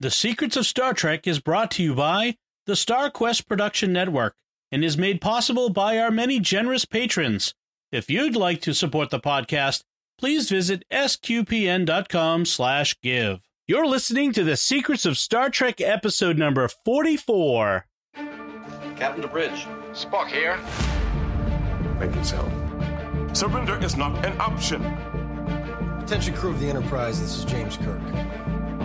The Secrets of Star Trek is brought to you by the StarQuest Production Network and is made possible by our many generous patrons. If you'd like to support the podcast, please visit sqpn.com slash give. You're listening to The Secrets of Star Trek episode number 44. Captain to bridge. Spock here. Make it so. Surrender is not an option. Attention crew of the Enterprise, this is James Kirk.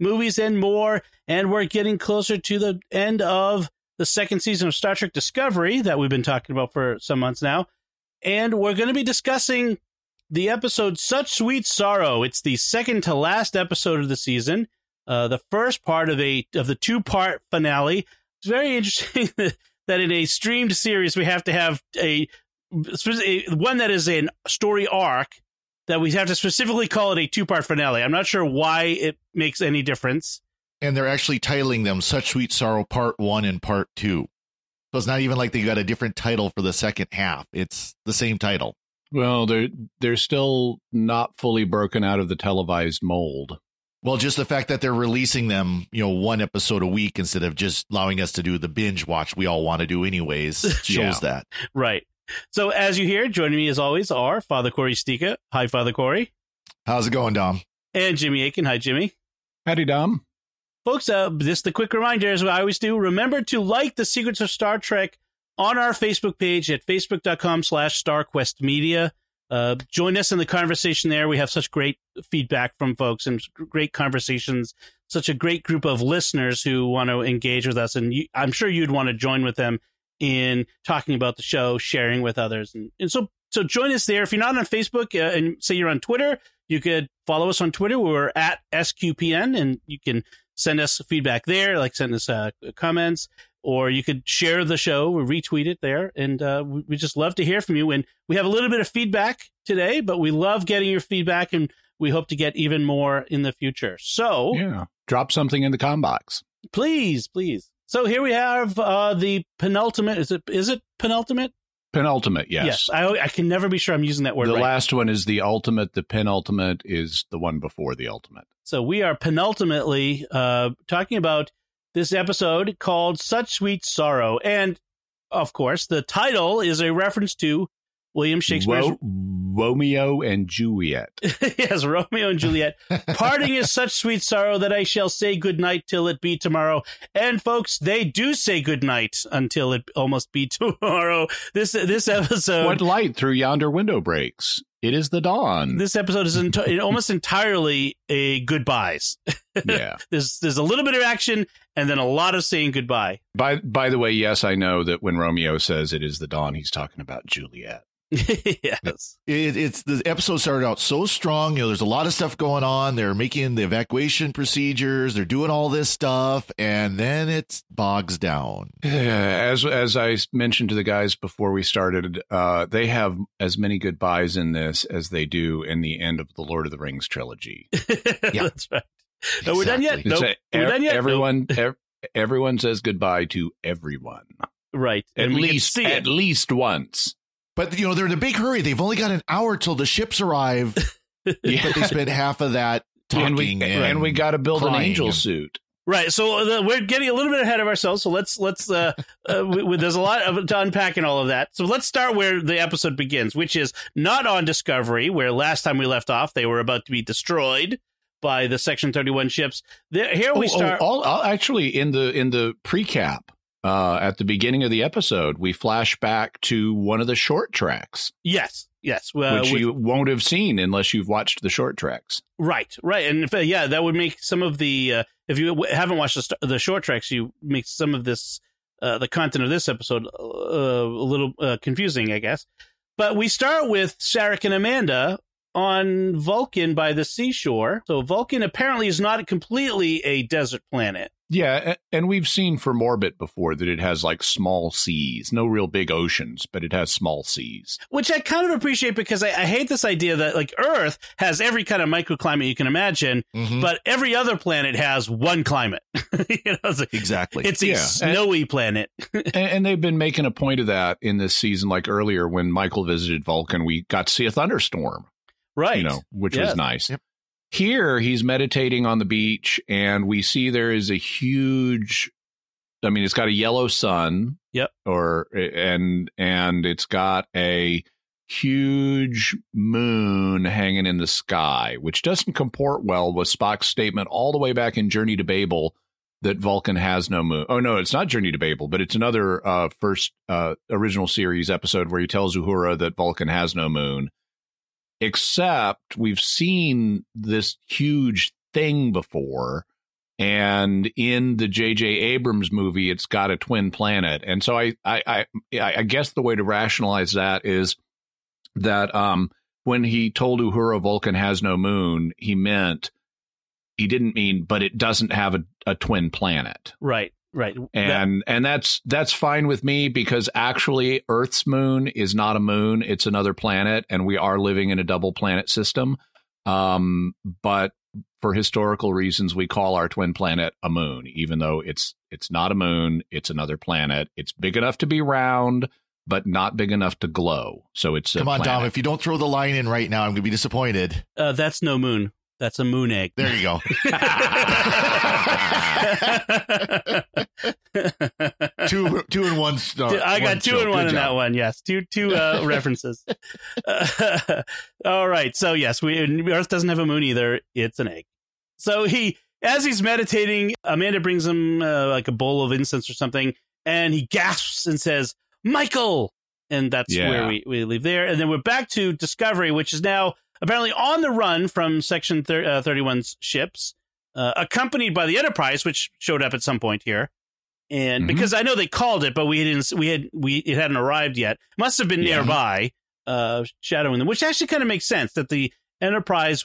movies, and more. And we're getting closer to the end of the second season of Star Trek Discovery that we've been talking about for some months now. And we're going to be discussing the episode Such Sweet Sorrow. It's the second to last episode of the season, uh, the first part of a of the two part finale. It's very interesting that in a streamed series we have to have a, a one that is a story arc that we have to specifically call it a two part finale. I'm not sure why it makes any difference. And they're actually titling them Such Sweet Sorrow Part 1 and Part 2. So it's not even like they got a different title for the second half. It's the same title. Well, they're they're still not fully broken out of the televised mold. Well, just the fact that they're releasing them, you know, one episode a week instead of just allowing us to do the binge watch we all want to do anyways shows Yeah. that. Right. So as you hear, joining me as always are Father Cory Sticha. Hi, Father Corey. How's it going, Dom? And Jimmy Akin. Hi, Jimmy. Howdy, Dom. Folks, uh, just a quick reminder, as I always do, remember to like the Secrets of Star Trek on our Facebook page at facebook.com slash StarQuest Media. Uh, join us in the conversation there. We have such great feedback from folks and great conversations, such a great group of listeners who want to engage with us. And you, I'm sure you'd want to join with them in talking about the show, sharing with others. And, and so, so join us there. If you're not on Facebook uh, and say you're on Twitter, you could follow us on Twitter. We're at SQPN and you can send us feedback there, like send us uh, comments, or you could share the show or retweet it there. And uh, we, we just love to hear from you. And we have a little bit of feedback today, but we love getting your feedback and we hope to get even more in the future. So Yeah. Drop something in the com box. please, please. So here we have uh, the penultimate. Is it is it penultimate? Penultimate, yes. I, I can never be sure I'm using that word the right. last one is the ultimate. The penultimate is the one before the ultimate. So we are penultimately uh, talking about this episode called Such Sweet Sorrow. And of course, the title is a reference to William Shakespeare's. Romeo and Juliet. yes, Romeo and Juliet. Parting is such sweet sorrow that I shall say goodnight till it be tomorrow. And folks, they do say goodnight until it almost be tomorrow. This this episode what light through yonder window breaks? It is the dawn. this episode is enti- almost entirely a goodbyes. yeah. There's there's a little bit of action and then a lot of saying goodbye. By by the way, yes, I know that when Romeo says it is the dawn, he's talking about Juliet. yes. It, it's the episode started out so strong. You know, there's a lot of stuff going on. They're making the evacuation procedures. They're doing all this stuff, and then it bogs down. As as I mentioned to the guys before we started, uh, they have as many goodbyes in this as they do in the end of the Lord of the Rings trilogy. yeah, That's right. No, we're done yet. Exactly. Nope. It's a- we're ev- done yet. Everyone, ev- everyone says goodbye to everyone right. at And we least see at it. least once. But you know, they're in a big hurry. They've only got an hour till the ships arrive, Yeah. but they spent half of that talking. and we and, we got to build an crying. angel suit. Right. So uh, we're getting a little bit ahead of ourselves. So let's let's uh, uh we, we- there's a lot of to unpack in all of that. So let's start where the episode begins, which is not on Discovery, where last time we left off they were about to be destroyed by the Section 31 ships. There, here we Oh, oh, start. all, all- actually in the in the precap uh, at the beginning of the episode, we flash back to one of the short treks, yes. Yes. Uh, which you won't have seen unless you've watched the short treks. Right, right, and if, uh, yeah, that would make some of the uh, if you w- haven't watched the, st- the short treks, you make some of this uh, the content of this episode uh, a little uh, confusing, I guess. But we start with Sarek and Amanda on Vulcan by the seashore. So Vulcan apparently is not completely a desert planet. Yeah, and we've seen from orbit before that it has like small seas, no real big oceans, but it has small seas. which I kind of appreciate because I, I hate this idea that like Earth has every kind of microclimate you can imagine, Mhm. but every other planet has one climate. you know, it's, like- exactly. it's a Yeah. snowy planet. and, and they've been making a point of that in this season. Like earlier, when Michael visited Vulcan, we got to see a thunderstorm. right. you know, which Yes. was nice. Yep. Here, he's meditating on the beach, and we see there is a huge. I mean, it's got a yellow sun. Yep. Or and and it's got a huge moon hanging in the sky, which doesn't comport well with Spock's statement all the way back in Journey to Babel that Vulcan has no moon. Oh no, it's not Journey to Babel, but it's another uh, first uh, original series episode where he tells Uhura that Vulcan has no moon except we've seen this huge thing before. And in the JJ Abrams movie it's got a twin planet. And so I I I, I guess the way to rationalize that is that um when he told Uhura Vulcan has no moon he meant he didn't mean but it doesn't have a, a twin planet. Right. Right. That- and and that's that's fine with me because actually earth's moon is not a moon it's another planet and we are living in a double planet system um but for historical reasons we call our twin planet a moon even though it's it's not a moon it's another planet it's big enough to be round but not big enough to glow so it's a Come on, Dom. If you don't throw the line in right now, I'm going to be disappointed. uh, that's no moon. That's a moon egg. There you go. two, two and one. star. I got one two show. and one Good in job. that one. Yes, two two uh, references. all right. So yes, we Earth doesn't have a moon either. It's an egg. So he, as he's meditating, Amanda brings him uh, like a bowl of incense or something, and he gasps and says, "Michael!" And that's Yeah. where we, we leave there. And then we're back to Discovery, which is now apparently on the run from Section thir- uh, 31's ships, uh, accompanied by the Enterprise, which showed up at some point here. And Mhm. because I know they called it, but we didn't, we had, we it hadn't arrived yet. Must have been Yeah. nearby, uh, shadowing them, which actually kind of makes sense that the Enterprise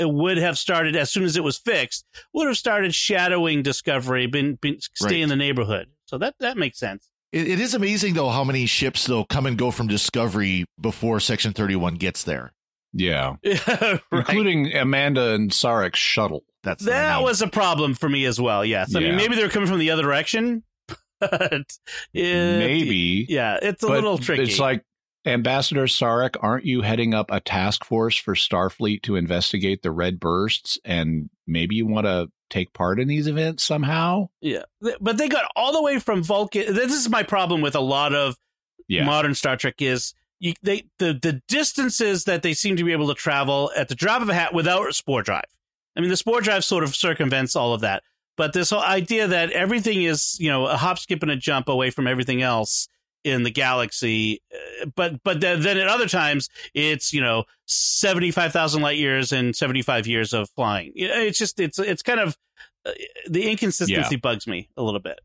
would have started as soon as it was fixed, would have started shadowing Discovery, been, been stay Right. in the neighborhood. So that that makes sense. It, it is amazing though how many ships though come and go from Discovery before Section 31 gets there. Yeah right. including Amanda and Sarek's shuttle That's That mean. was a problem for me as well. Yes, I mean Yeah. maybe they're coming from the other direction, but it, maybe yeah, it's a little tricky. It's like Ambassador Sarek, aren't you heading up a task force for Starfleet to investigate the red bursts? And maybe you want to take part in these events somehow? yeah, but they got all the way from Vulcan. This is my problem with a lot of Yeah. modern Star Trek is you, they the the distances that they seem to be able to travel at the drop of a hat without a spore drive. I mean, the spore drive sort of circumvents all of that, but this whole idea that everything is you know a hop, skip, and a jump away from everything else in the galaxy, uh, but but then, then at other times it's you know seventy five thousand light years and seventy five years of flying. It's just it's it's kind of uh, the inconsistency bugs me a little bit.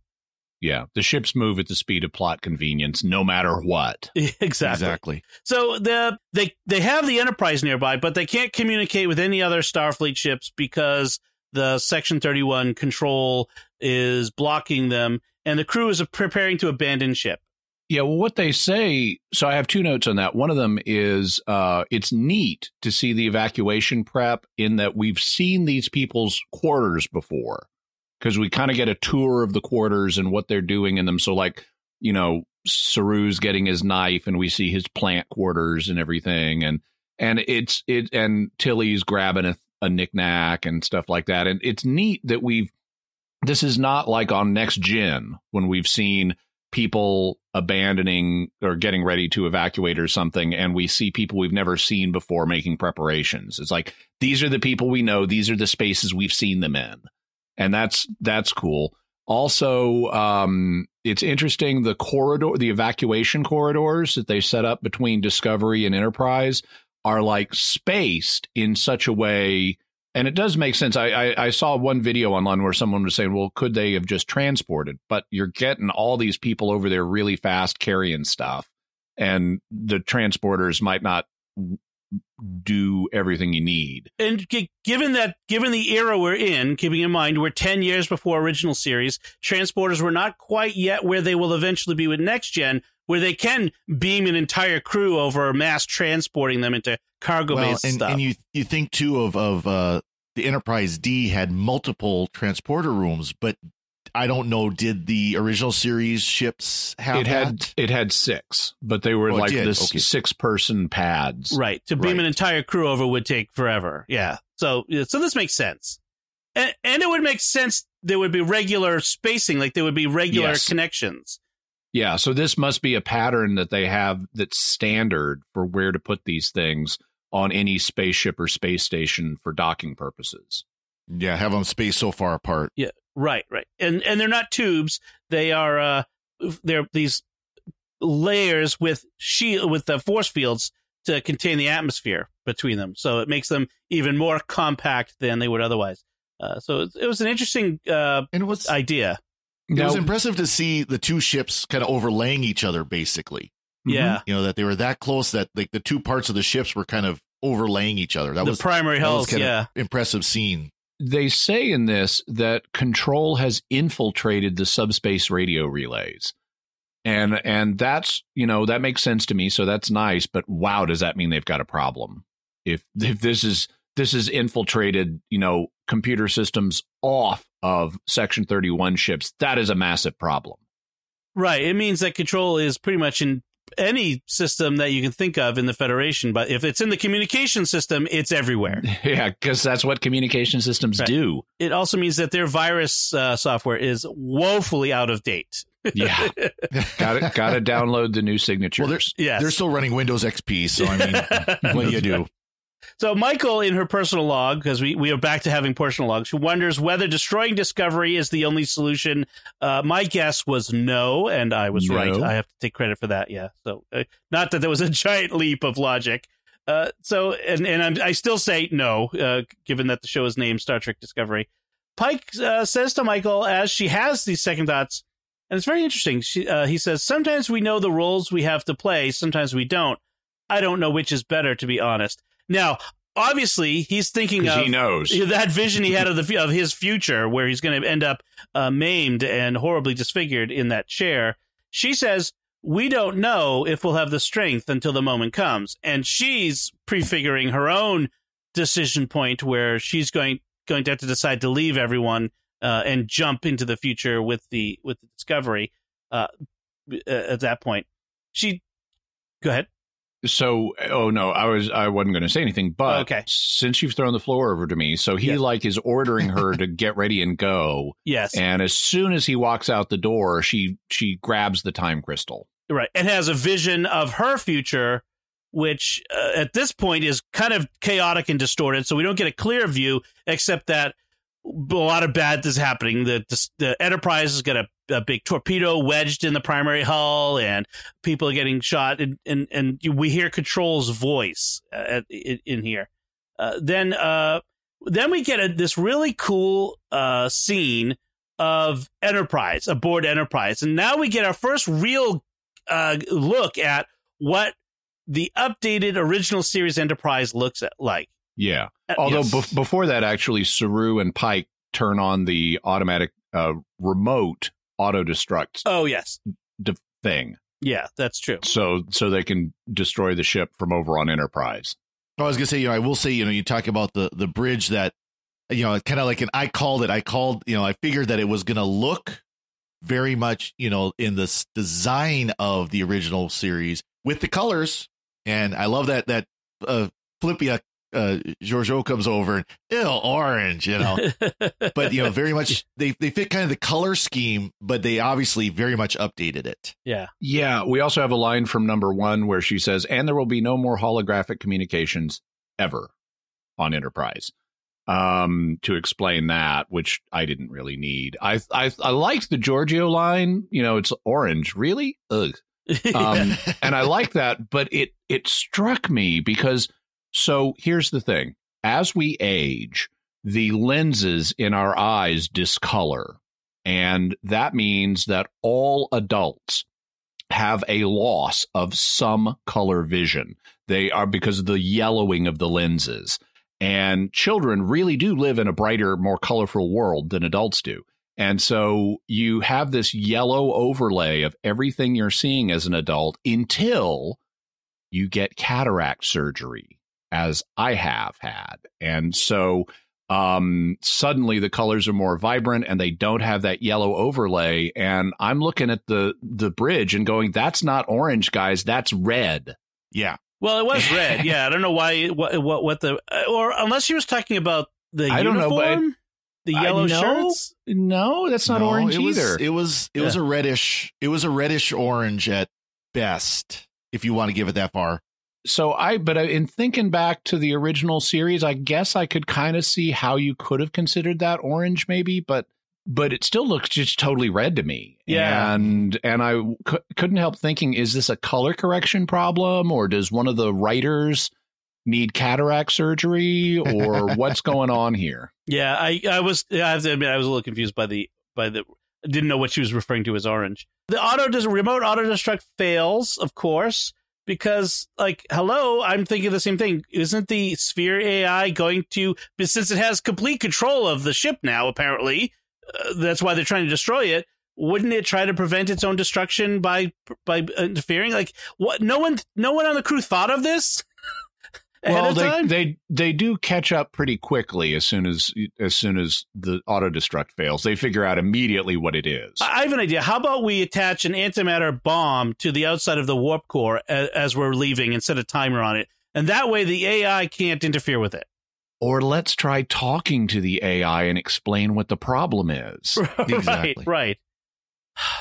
Yeah. The ships move at the speed of plot convenience, no matter what. exactly. exactly. So the they they have the Enterprise nearby, but they can't communicate with any other Starfleet ships because the Section Thirty One control is blocking them, and the crew is preparing to abandon ship. Yeah, well, what they say. So I have two notes on that. One of them is uh, it's neat to see the evacuation prep in that we've seen these people's quarters before because we kind of get a tour of the quarters and what they're doing in them. So, like, you know, Saru's getting his knife and we see his plant quarters and everything. And, and it's, it, and Tilly's grabbing a, a knickknack and stuff like that. And it's neat that we've, this is not like on next gen when we've seen people abandoning or getting ready to evacuate or something and we see people we've never seen before making preparations it's like these are the people we know these are the spaces we've seen them in and that's that's cool also um it's interesting the corridor the evacuation corridors that they set up between discovery and enterprise are like spaced in such a way and it does make sense. I, I, I saw one video online where someone was saying, "Well, could they have just transported?" But you're getting all these people over there really fast carrying stuff, and the transporters might not do everything you need. And g- given that, given the era we're in, keeping in mind we're 10 years before original series, transporters were not quite yet where they will eventually be with next gen, where they can beam an entire crew over mass transporting them into cargo well, based and, stuff. and you you think too of of uh, the Enterprise D had multiple transporter rooms, but I don't know. Did the original series ships have it had that? it had six, but they were Oh, like this Okay. six person pads. right. To beam Right. an entire crew over would take forever. Yeah. So, so this makes sense. And, and it would make sense there would be regular spacing, like there would be regular Yes. connections. Yeah, so this must be a pattern that they have that's standard for where to put these things on any spaceship or space station for docking purposes. Yeah, have them spaced so far apart. Yeah, right, right. And and they're not tubes. They are uh they're these layers with shield with the force fields to contain the atmosphere between them. So it makes them even more compact than they would otherwise. Uh, so it, it was an interesting uh, And it was idea. it was impressive to see the two ships kind of overlaying each other, basically. Yeah. You know that they were that close that like the two parts of the ships were kind of overlaying each other. That the was primary that was hulls, kind yeah. impressive scene. They say in this that control has infiltrated the subspace radio relays. And and that's, you know, that makes sense to me, so that's nice, but wow, does that mean they've got a problem? If if this is this is infiltrated, you know, computer systems off of section 31 ships, that is a massive problem. Right. It means that control is pretty much in any system that you can think of in the Federation. But if it's in the communication system, it's everywhere. Yeah, because that's what communication systems Right. do. It also means that their virus uh, software is woefully out of date. Yeah, got to got to download the new signatures. Well, they're Yes. they're still running Windows XP, so I mean, what do you do? So Michael, in her personal log, because we, we are back to having personal logs, she wonders whether destroying Discovery is the only solution. Uh, my guess was no, and I was No. right. I have to take credit for that. Yeah. So uh, not that there was a giant leap of logic. Uh, so and and I'm, I still say no, uh, given that the show is named Star Trek Discovery. Pike uh, says to Michael as she has these second thoughts, and it's very interesting. She, uh, he says, "Sometimes we know the roles we have to play, sometimes we don't. I don't know which is better, to be honest." Now, obviously, he's thinking of he knows. that vision he had of the of his future, where he's going to end up uh, maimed and horribly disfigured in that chair. She says, "We don't know if we'll have the strength until the moment comes," and she's prefiguring her own decision point where she's going going to have to decide to leave everyone uh, and jump into the future with the with the discovery. Uh, at that point, she go ahead. So, oh no, I was I wasn't going to say anything, but Okay. since you've thrown the floor over to me, so he Yes. like is ordering her to get ready and go, Yes, and as soon as he walks out the door, she she grabs the time crystal. right, and has a vision of her future, which uh, at this point is kind of chaotic and distorted. So we don't get a clear view, except that a lot of bad is happening. The the, the Enterprise has got a, a big torpedo wedged in the primary hull, and people are getting shot. And and, and we hear Control's voice uh, at, in, in here. Uh, then uh, then we get a, this really cool uh, scene of Enterprise aboard Enterprise, and now we get our first real uh, look at what the updated original series Enterprise looks at like. Yeah. Uh, Although yes. bef- before that, actually, Saru and Pike turn on the automatic uh, remote auto destruct oh yes, thing, yeah, that's true. so so they can destroy the ship from over on Enterprise. I was gonna say, you know, I will say, you know, you talk about the the bridge that, you know, kind of like an I called it. I called, you know, I figured that it was gonna look very much, you know, in the s- design of the original series with the colors, and I love that that uh, Philippa uh, Georgiou comes over and ew, orange, you know, but you know, very much they they fit kind of the color scheme, but they obviously very much updated it. yeah, Yeah, we also have a line from number one where she says, "And there will be no more holographic communications ever on Enterprise." Um, to explain that, which I didn't really need. I I I liked the Georgiou line. You know, it's orange. Really? Ugh. Um, and I like that, but it it struck me because so here's the thing: as we age, the lenses in our eyes discolor, and that means that all adults have a loss of some color vision. They are because of the yellowing of the lenses. And children really do live in a brighter, more colorful world than adults do. And so you have this yellow overlay of everything you're seeing as an adult until you get cataract surgery, as I have had. And so um, suddenly the colors are more vibrant and they don't have that yellow overlay. And I'm looking at the the bridge and going, that's not orange, guys. That's red. Yeah. Well, it was red. Yeah, I don't know why. What what, what the or unless she was talking about the I don't know, uniform, but the yellow I, no, shirts. No, that's not No, orange it was, either. It was it was a reddish it was a reddish orange at best, if you want to give it that far. So I, but in thinking back to the original series, I guess I could kind of see how you could have considered that orange, maybe, but but it still looks just totally red to me. Yeah. and and I c- couldn't help thinking, is this a color correction problem, or does one of the writers need cataract surgery, or what's going on here? Yeah, I I was I have to admit I was a little confused by the by the didn't know what she was referring to as orange. The auto does remote auto destruct fails, of course, because like hello, I'm thinking the same thing. Isn't the Sphere AI going to since it has complete control of the ship now apparently, uh, that's why they're trying to destroy it. Wouldn't it try to prevent its own destruction by by interfering? Like what? No one, no one on the crew thought of this. Ahead well, of they, time? they they do catch up pretty quickly as soon as as soon as the auto destruct fails. They figure out immediately what it is. I have an idea. How about we attach an antimatter bomb to the outside of the warp core as, as we're leaving and set a timer on it? And that way the AI can't interfere with it. Or let's try talking to the AI and explain what the problem is. Exactly. right, right.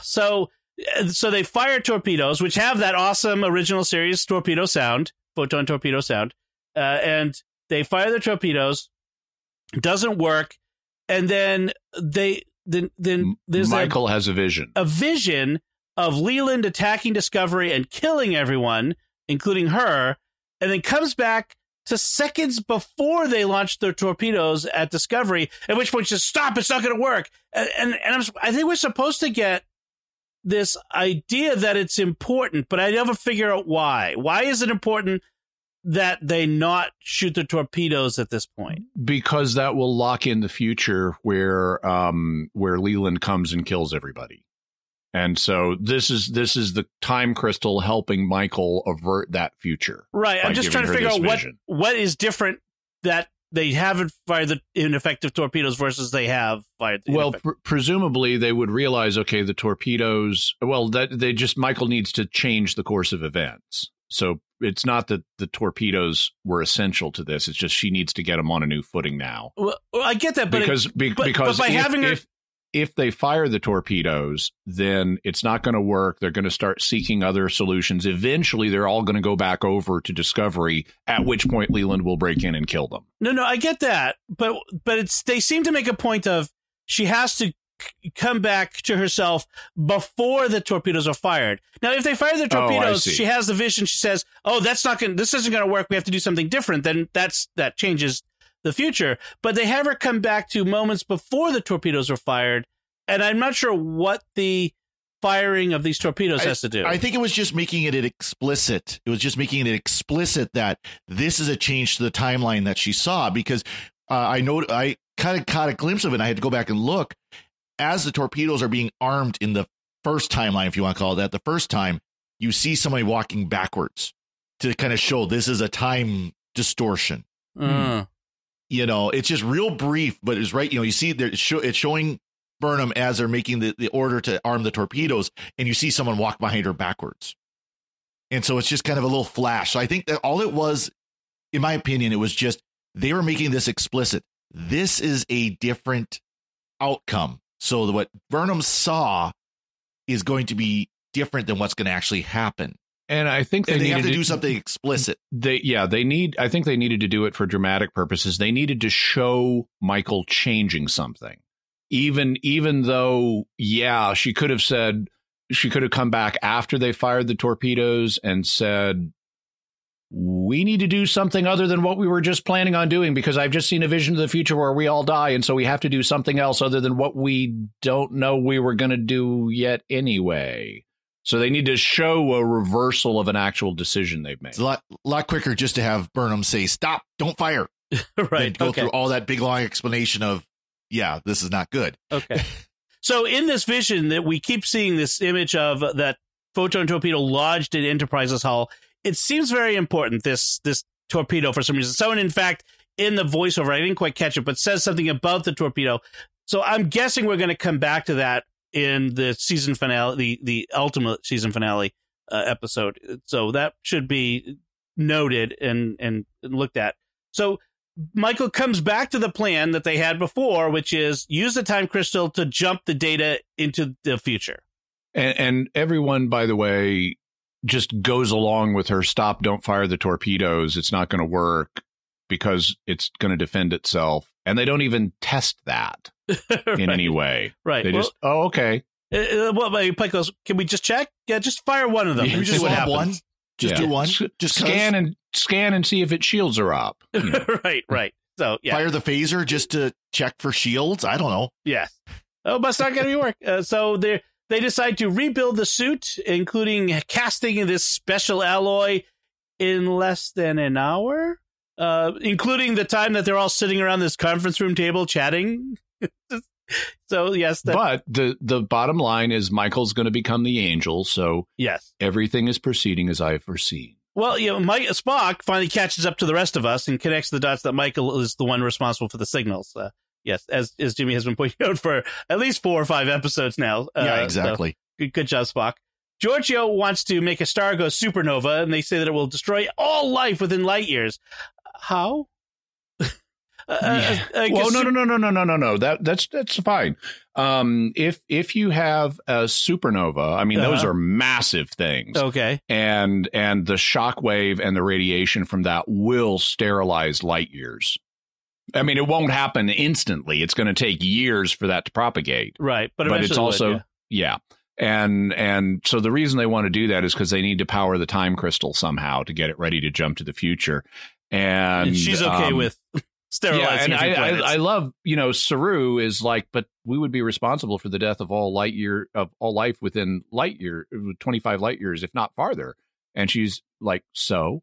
So, uh, so they fire torpedoes, which have that awesome original series torpedo sound, photon torpedo sound, uh, and they fire the torpedoes. Doesn't work, and then they then then there's a, Michael has a vision. a vision of Leland attacking Discovery and killing everyone, including her, and then comes back to seconds before they launch their torpedoes at Discovery, at which point just stop, it's not going to work. And, and, and I'm, I think we're supposed to get this idea that it's important, but I never figure out why. Why is it important that they not shoot the torpedoes at this point? because that will lock in the future where um where Leland comes and kills everybody. And so this is this is the time crystal helping Michael avert that future. Right. I'm just trying to figure out vision. what what is different that they haven't fired the ineffective torpedoes versus they have fired. The Well, pr- presumably they would realize, okay, the torpedoes. Well, that they just Michael needs to change the course of events. So it's not that the torpedoes were essential to this. It's just she needs to get them on a new footing now. well, I get that, but it- because be, but- because but by if, having her- if if they fire the torpedoes, then it's not going to work. They're going to start seeking other solutions. Eventually, they're all going to go back over to Discovery. At which point, Leland will break in and kill them. no, no, I get that, but but it's they seem to make a point of she has to come back to herself before the torpedoes are fired. Now, if they fire the Oh, torpedoes, see. she has the vision. She says, "Oh, that's not going. This isn't going to work. We have to do something different." Then that's that changes the future. But they have her come back to moments before the torpedoes are fired, and I'm not sure what the firing of these torpedoes has to do. I think it was just making it explicit. It was just making it explicit that this is a change to the timeline that she saw because uh, I know I kind of caught a glimpse of it. And I had to go back and look as the torpedoes are being armed in the first timeline, if you want to call it that. The first time you see somebody walking backwards to kind of show this is a time distortion. Uh, You know, it's just real brief, but it's right. You know, you see there, it's, show, it's showing Burnham as they're making the, the order to arm the torpedoes, and you see someone walk behind her backwards. And so it's just kind of a little flash. So I think that all it was, in my opinion, it was just they were making this explicit. This is a different outcome. So what Burnham saw is going to be different than what's going to actually happen. And I think they, And they have to do something explicit. They yeah, they need. I think they needed to do it for dramatic purposes. They needed to show Michael changing something, even even though yeah, she could have said she could have come back after they fired the torpedoes and said. We need to do something other than what we were just planning on doing because I've just seen a vision of the future where we all die. And so we have to do something else other than what we don't know we were going to do yet anyway. So they need to show a reversal of an actual decision they've made. It's a lot, lot quicker just to have Burnham say, "Stop! Don't fire." than right. go okay. through all that big long explanation of, "Yeah, this is not good." Okay. so in this vision that we keep seeing this image of that photon torpedo lodged in Enterprise's hull, it seems very important. This this torpedo for some reason. Someone, in fact, in the voiceover, I didn't quite catch it, but says something about the torpedo. So I'm guessing we're going to come back to that in the season finale, the the ultimate season finale uh, episode. So that should be noted and and looked at. So Michael comes back to the plan that they had before, which is use the time crystal to jump the data into the future. And, and everyone, by the way, just goes along with her stop, don't fire the torpedoes. It's not going to work because it's going to defend itself. And they don't even test that in right. any way. Right. They well, just, oh, okay. uh, uh, well, my Pike goes, can we just check? Yeah, just fire one of them. Yeah, and we see just what happens. one. Just Yeah. do one. S- Just scan and scan and see if its shields are up. You know. right, right. So yeah, fire the phaser just to check for shields. I don't know. yes. Oh, but it's not going to work. Uh, so they they decide to rebuild the suit, including casting this special alloy in less than an hour, uh, including the time that they're all sitting around this conference room table chatting. so yes, that, but the the bottom line is Michael's going to become the angel, so yes. everything is proceeding as I have foreseen. Well, you know, Mike Spock finally catches up to the rest of us and connects the dots that Michael is the one responsible for the signals. Uh, yes, as as Jimmy has been pointing out for at least four or five episodes now. Uh, yeah, so exactly. good, good job, Spock. Georgiou wants to make a star go supernova, and they say that it will destroy all life within light years. How? Uh, Yeah. I- I well, no, no, no, no, no, no, no, no. That that's that's fine. Um, if if you have a supernova, I mean, those Uh-huh. are massive things, Okay. and and the shock wave and the radiation from that will sterilize light years. I mean, it won't happen instantly. It's going to take years for that to propagate. Right, but, But it's it would, also yeah. yeah. And and so the reason they want to do that is because they need to power the time crystal somehow to get it ready to jump to the future. And, And she's okay um, with sterilizing. yeah, and I. I, I love you know Saru is like, but we would be responsible for the death of all light year of all life within light year, twenty five light years, if not farther. And she's like, so,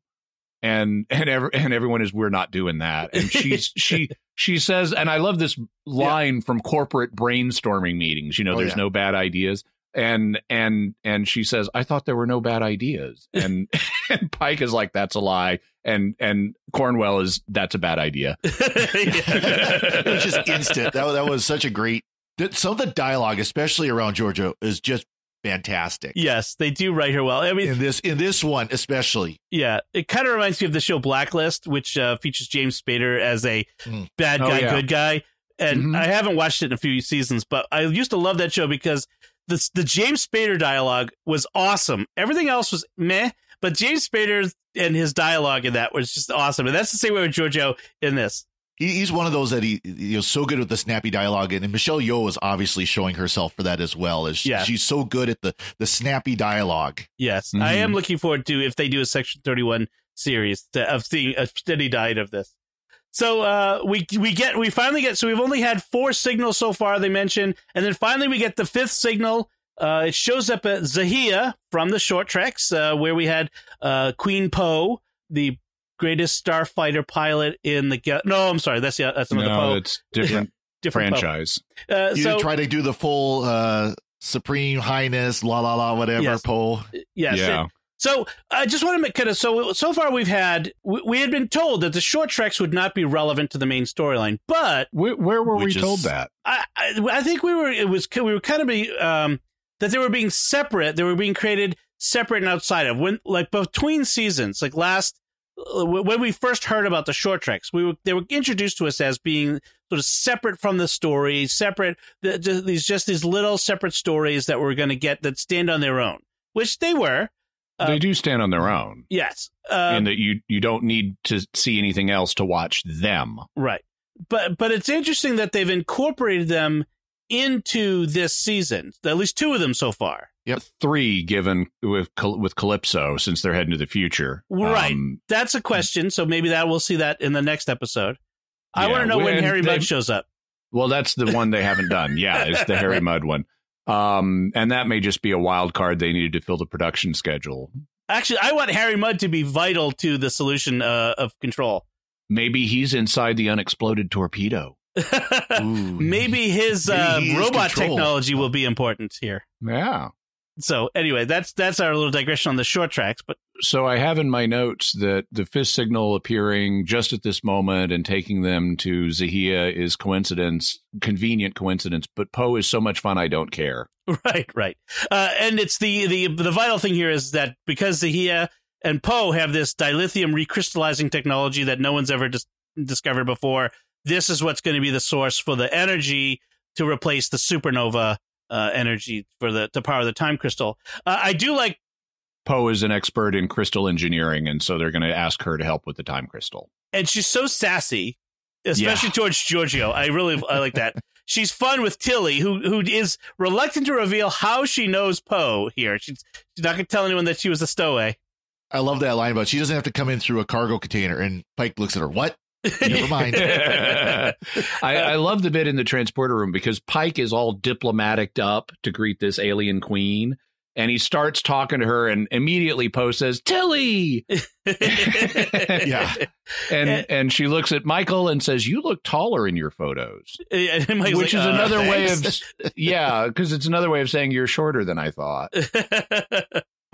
and and ever and everyone is, we're not doing that. And she's she she says, and I love this line from corporate brainstorming meetings. You know, Oh, there's yeah. no bad ideas. And and and she says, I thought there were no bad ideas. And and Pike is like, that's a lie. And and Cornwell is that's a bad idea. it was just instant. That was, that was such a great. that- Some of the dialogue, especially around Georgiou, is just fantastic. yes, they do write her well. I mean, In this, in this one, especially. Yeah, it kind of reminds me of the show Blacklist, which uh, features James Spader as a Mm. bad Oh, guy, yeah. good guy. And Mhm. I haven't watched it in a few seasons, but I used to love that show because the the James Spader dialogue was awesome. Everything else was meh, but James Spader and his dialogue in that was just awesome. And that's the same way with Georgiou in this. He, he's one of those that he you know so good with the snappy dialogue, and, and Michelle Yeoh is obviously showing herself for that as well. As Yeah. she's so good at the the snappy dialogue. Yes, Mhm. I am looking forward to if they do a Section Thirty One series to, of seeing a steady diet of this. So uh, we we get we finally get so we've only had four signals so far they mentioned, and then finally we get the fifth signal. Uh, it shows up at Xahea from the short treks, uh, where we had uh, Queen Poe, the greatest starfighter pilot in the ga- no, I'm sorry, that's the that's another no, Poe, it's different different franchise. Uh, You so try to do the full uh Supreme Highness, la la la, whatever. Yes. Poe. yes, yeah. it- So I just want to make kind of so so far we've had we, we had been told that the short treks would not be relevant to the main storyline, but Where, where were Which we told is- that? I, I I think we were it was we were kind of be um that they were being separate they were being created separate and outside of when like between seasons like last when we first heard about the short treks we were they were introduced to us as being sort of separate from the story separate the, just, these just these little separate stories that we're going to get that stand on their own which they were Uh, they do stand on their own, yes uh, in that you you don't need to see anything else to watch them. Right. But but it's interesting that they've incorporated them into this season. At least two of them so far. Yep, Three given with with Calypso since they're heading to the future. Right. Um, That's a question. So maybe that we'll see that in the next episode. I Yeah, want to know when when Harry Mudd shows up. well, that's the one they haven't done. Yeah, it's the Harry Mudd one. Um, and that may just be a wild card they needed to fill the production schedule. Actually, I want Harry Mudd to be vital to the solution uh, of control. Maybe he's inside the unexploded torpedo. Maybe his uh, robot technology will be important here. Yeah. So anyway, that's that's our little digression on the short treks. But So I have in my notes that the fist signal appearing just at this moment and taking them to Xahea is coincidence, convenient coincidence, but Poe is so much fun I don't care. right, right, uh, and it's the the the vital thing here is that because Xahea and Poe have this dilithium recrystallizing technology that no one's ever dis- discovered before. This is what's going to be the source for the energy to replace the supernova uh, energy for the to power the time crystal. Uh, I do like Poe is an expert in crystal engineering, and so they're going to ask her to help with the time crystal. and she's so sassy, especially Yeah. towards Georgiou. I really I like that. She's fun with Tilly, who who is reluctant to reveal how she knows Poe here. She's she's not going to tell anyone that she was a stowaway. I love that line about she doesn't have to come in through a cargo container. And Pike looks at her. What? Never mind. I, I love the bit in the transporter room because Pike is all diplomatic up to greet this alien queen. And he starts talking to her, and immediately Poe says, Tilly. Yeah. And and she looks at Michael and says, "You look taller in your photos," And which like, is uh, another way of yeah, because it's another way of saying you're shorter than I thought.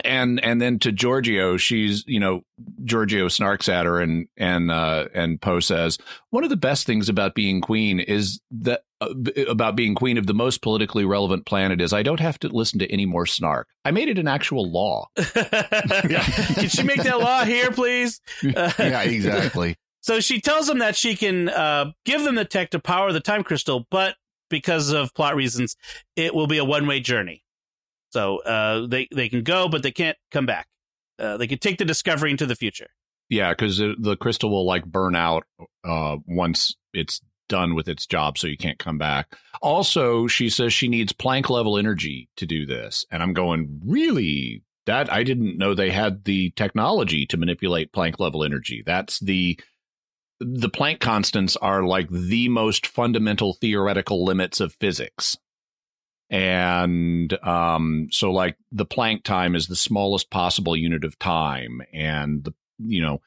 And and then to Georgiou, she's you know Georgiou snarks at her, and and uh, and Poe says one of the best things about being queen is that uh, about being queen of the most politically relevant planet is I don't have to listen to any more snark. I made it an actual law. Can she make that law here, please? Uh, yeah, exactly. So she tells them that she can uh, give them the tech to power the time crystal, but because of plot reasons, it will be a one way journey. So uh, they they can go, but they can't come back. Uh, they can take the discovery into the future. Yeah, because the crystal will like burn out uh, once it's done with its job, so you can't come back. Also, she says she needs Planck level energy to do this, and I'm going really that I didn't know they had the technology to manipulate Planck level energy. That's the the Planck constants are like the most fundamental theoretical limits of physics. And um, so, like the Planck time is the smallest possible unit of time, and the you know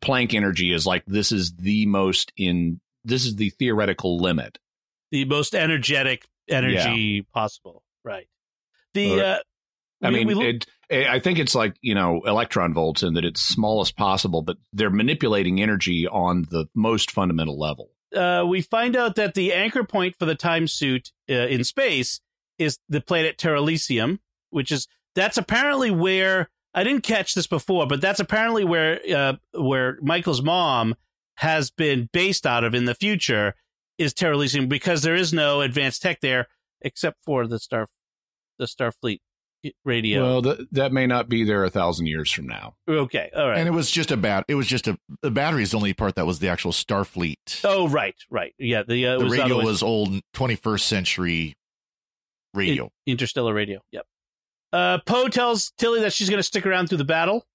Planck energy is like this is the most in this is the theoretical limit. The most energetic energy possible. Right. The uh, I we- mean, we- it, I think it's like you know electron volts in that it's smallest possible, but they're manipulating energy on the most fundamental level. uh, we find out that the anchor point for the time suit uh, in space is the planet Terralysium, which is that's apparently where I didn't catch this before, but that's apparently where uh, where Michael's mom has been based out of in the future is Terralysium because there is no advanced tech there except for the star the Starfleet radio. Well, th- that may not be there a thousand years from now. okay, all right. And it was just a bat. It was just a the battery is the only part that was the actual Starfleet. oh, right, right. Yeah, the uh, the was radio otherwise- was old 21st century radio. In- interstellar radio. Yep. Uh, Poe tells Tilly that she's going to stick around through the battle,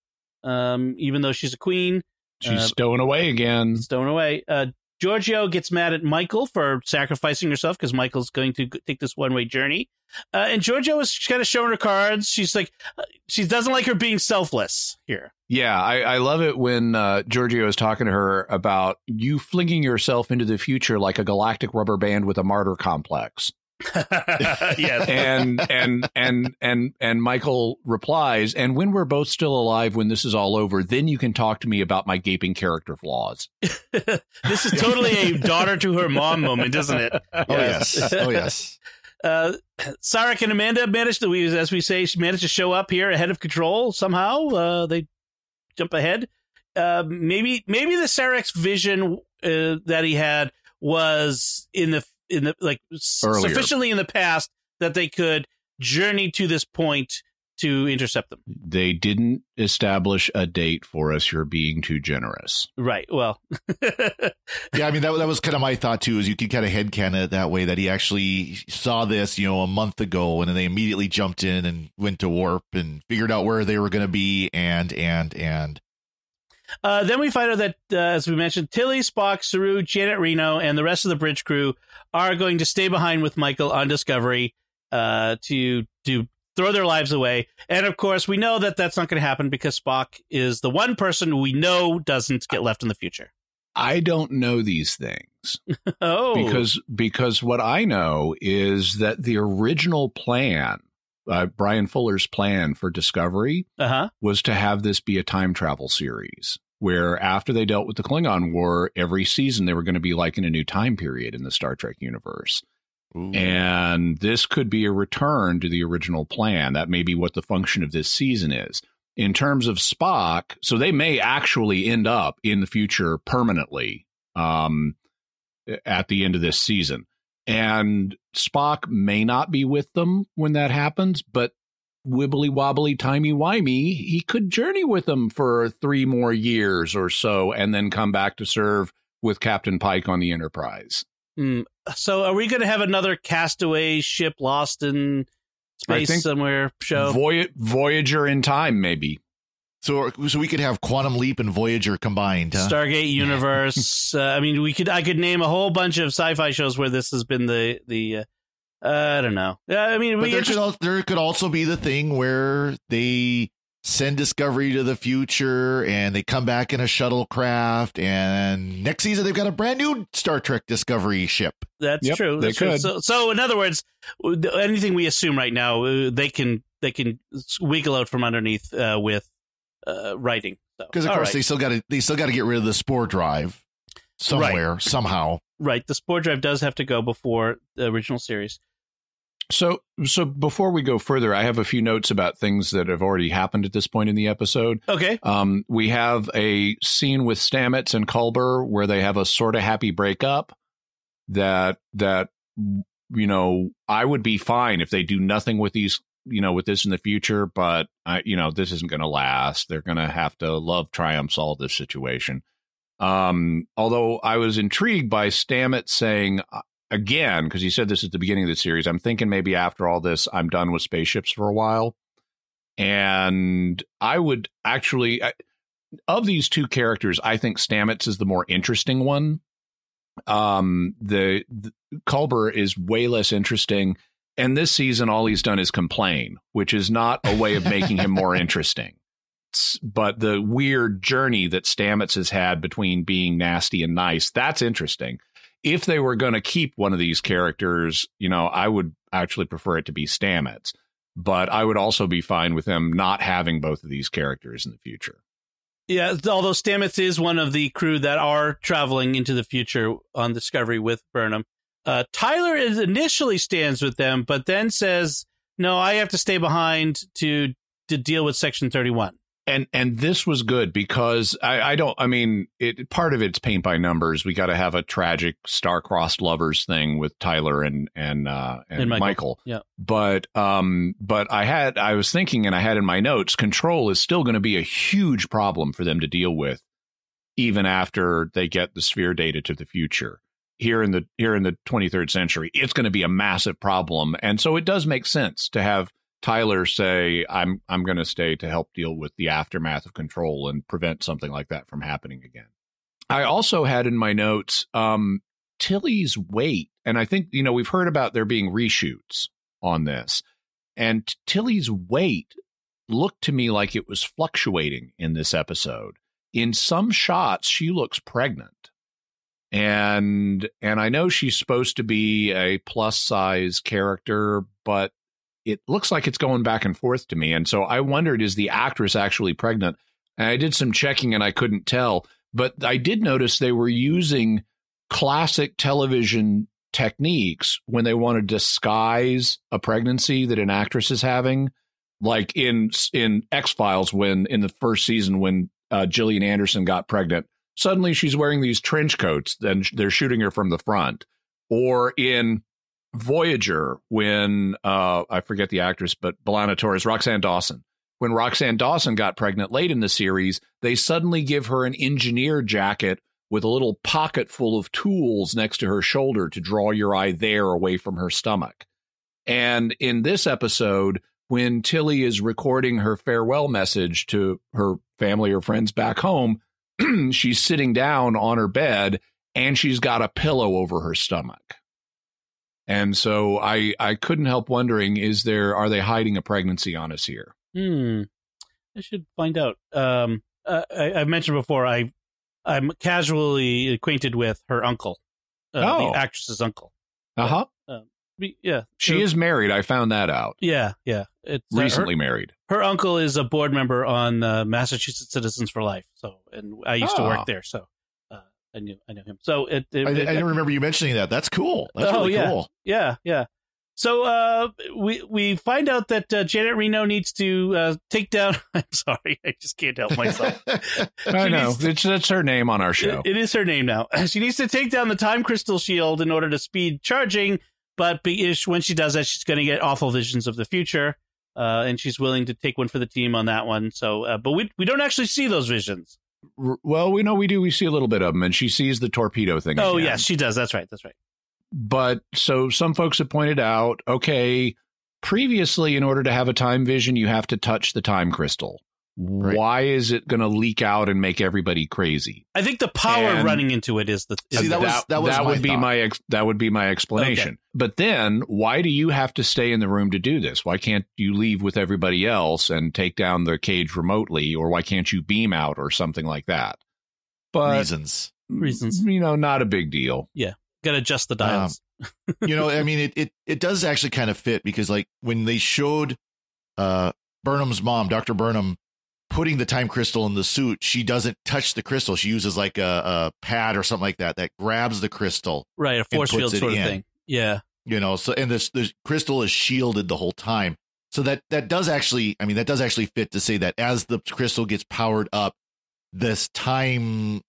um, even though she's a queen. She's Uh, stowing away again. Stowing away. Uh, Georgiou gets mad at Michael for sacrificing herself because Michael's going to take this one way journey. Uh, and Georgiou is kind of showing her cards. She's like, uh, she doesn't like her being selfless here. Yeah, I, I love it when uh, Georgiou is talking to her about you flinging yourself into the future like a galactic rubber band with a martyr complex. yeah. and and and and and Michael replies, and when we're both still alive, when this is all over, then you can talk to me about my gaping character flaws. this is totally a daughter to her mom moment, isn't it? Oh yes. oh yes. Uh, Sarek and Amanda managed to, we, as we say, she managed to show up here ahead of control somehow. Uh, they jump ahead. Uh, maybe, maybe the Sarek's vision uh, that he had was in the in the like Earlier. sufficiently in the past that they could journey to this point to intercept them. They didn't establish a date for us. You're being too generous. Right. Well, Yeah, I mean that that was kind of my thought too. Is you could kind of headcanon it that way that he actually saw this, you know, a month ago, and then they immediately jumped in and went to warp and figured out where they were going to be, and and and Uh, then we find out that, uh, as we mentioned, Tilly, Spock, Saru, Janet Reno, and the rest of the bridge crew are going to stay behind with Michael on Discovery uh, to to throw their lives away. And of course, we know that that's not going to happen because Spock is the one person we know doesn't get left in the future. I don't know these things Oh, because because what I know is that the original plan, uh, Bryan Fuller's plan for Discovery, uh huh. was to have this be a time travel series where after they dealt with the Klingon War, every season they were going to be like in a new time period in the Star Trek universe. Ooh. And this could be a return to the original plan. That may be what the function of this season is. In terms of Spock, so they may actually end up in the future permanently um, at the end of this season. And Spock may not be with them when that happens, but wibbly wobbly, timey wimey, he could journey with them for three more years or so and then come back to serve with Captain Pike on the Enterprise. Hmm. So, are we going to have another castaway ship lost in space somewhere show? Voy- Voyager in time, maybe. So so we could have Quantum Leap and Voyager combined. Huh? Stargate universe. uh, I mean, we could. I could name a whole bunch of sci-fi shows where this has been the the. Uh, I don't know. Yeah, I mean, But we there could, al- there could also be the thing where they send Discovery to the future and they come back in a shuttlecraft, and next season they've got a brand new Star Trek Discovery ship. That's Yep, true. they That's true. could. So, so in other words, anything we assume right now, uh, they can they can wiggle out from underneath uh, with uh, writing. So, Because of course right. they still got to they still got to get rid of the spore drive somewhere somehow. right, the spore drive does have to go before the original series. So, so before we go further, I have a few notes about things that have already happened at this point in the episode. Okay. Um, we have a scene with Stamets and Culber where they have a sort of happy breakup. That that you know, I would be fine if they do nothing with these, you know, with this in the future. But I, you know, this isn't going to last. They're going to have to love triumph solve this situation. Um, although I was intrigued by Stamets saying uh, again because he said this at the beginning of the series. I'm thinking maybe after all this, I'm done with spaceships for a while. And I would actually, I- of these two characters, I think Stamets is the more interesting one. Um, the, the Culber is way less interesting, and this season, all he's done is complain, which is not a way of making him more interesting. But the weird journey that Stamets has had between being nasty and nice, that's interesting. If they were going to keep one of these characters, you know, I would actually prefer it to be Stamets but I would also be fine with them not having both of these characters in the future. Yeah, although Stamets is one of the crew that are traveling into the future on Discovery with Burnham. Uh, Tyler is initially stands with them, but then says, "No, I have to stay behind to to deal with Section Thirty One." And and this was good because I, I don't I mean it part of it's paint by numbers. We got to have a tragic star-crossed lovers thing with Tyler and and uh and, And Michael. Michael. Yeah. But um but I had I was thinking and I had in my notes control is still going to be a huge problem for them to deal with even after they get the sphere data to the future. Here in the here in the 23rd century, it's going to be a massive problem. And so it does make sense to have Tyler say, "I'm I'm going to stay to help deal with the aftermath of control and prevent something like that from happening again." I also had in my notes um, Tilly's weight, and I think you know we've heard about there being reshoots on this, and Tilly's weight looked to me like it was fluctuating in this episode. In some shots, she looks pregnant, and and I know she's supposed to be a plus size character, but it looks like it's going back and forth to me. And so I wondered, is the actress actually pregnant? And I did some checking and I couldn't tell. But I did notice they were using classic television techniques when they want to disguise a pregnancy that an actress is having. Like in in X Files, when in the first season when uh, Gillian Anderson got pregnant, suddenly she's wearing these trench coats, then they're shooting her from the front. Or in Voyager, when uh, I forget the actress, but B'Elanna Torres, Roxann Dawson. When Roxann Dawson got pregnant late in the series, they suddenly give her an engineer jacket with a little pocket full of tools next to her shoulder to draw your eye there away from her stomach. And in this episode, when Tilly is recording her farewell message to her family or friends back home, she's sitting down on her bed and she's got a pillow over her stomach. And so I I couldn't help wondering: is there are they hiding a pregnancy on us here? Hmm. I should find out. Um, uh, I, I mentioned before I I'm casually acquainted with her uncle, uh, Oh. the actress's uncle. Uh huh. Be- Yeah, She is married. I found that out Yeah, yeah. It's uh, her- recently. Married. her uncle is a board member on uh, Massachusetts Citizens for Life. So, and I used to Ah. work there, so uh, I knew I knew him. So it, it, I, I didn't remember you mentioning that. That's cool. That's Oh, really yeah. cool. yeah, yeah. So uh, we we find out that uh, Janet Reno needs to uh, take down. I'm sorry, I just can't help myself. I know needs- it's that's her name on our show. It- it is her name now. She needs to take down the time crystal shield in order to speed charging, but be, when she does that, she's going to get awful visions of the future, uh, and she's willing to take one for the team on that one. So, uh, but we we don't actually see those visions. Well, we know we do. We see a little bit of them, and she sees the torpedo thing. Oh again. yes, she does. That's right. That's right. But so some folks have pointed out, okay, previously, in order to have a time vision, you have to touch the time crystal. Right. Why is it going to leak out and make everybody crazy? I think the power And- running into it is the. Is See, the- that was- that was my would be my ex, that would be my explanation. But then, why do you have to stay in the room to do this? Why can't you leave with everybody else and take down the cage remotely, or why can't you beam out or something like that? But Reasons. Reasons. you know, not a big deal. Yeah, got to adjust the dials. you know, I mean, it, it it does actually kind of fit because like when they showed uh Burnham's mom, Dr. Burnham, putting the time crystal in the suit, she doesn't touch the crystal. She uses like a, a pad or something like that that grabs the crystal. right, a force field it sort of in. thing. Yeah. You know, so and this the crystal is shielded the whole time. So that that does actually, I mean, that does actually fit to say that as the crystal gets powered up, this time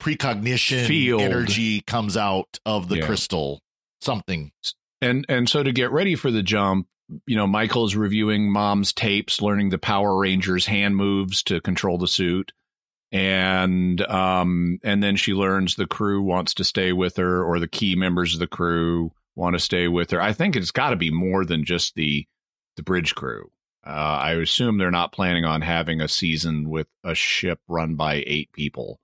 precognition Field. energy comes out of the Yeah. crystal. Something. And and so to get ready for the jump, you know, Michael's reviewing mom's tapes, learning the Power Rangers hand moves to control the suit. And um and then she learns the crew wants to stay with her or the key members of the crew want to stay with her. I think it's got to be more than just the the bridge crew. Uh, I assume they're not planning on having a season with a ship run by eight people.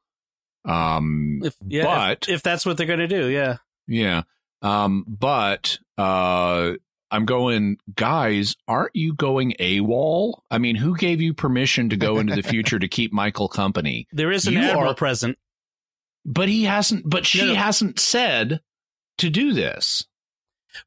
Um, If yeah, but if, if that's what they're going to do, yeah. yeah. Um, but uh I'm going, guys, aren't you going AWOL? I mean, who gave you permission to go into the future to keep Michael company? There is an You admiral are- present. But he hasn't but she No, hasn't said to do this.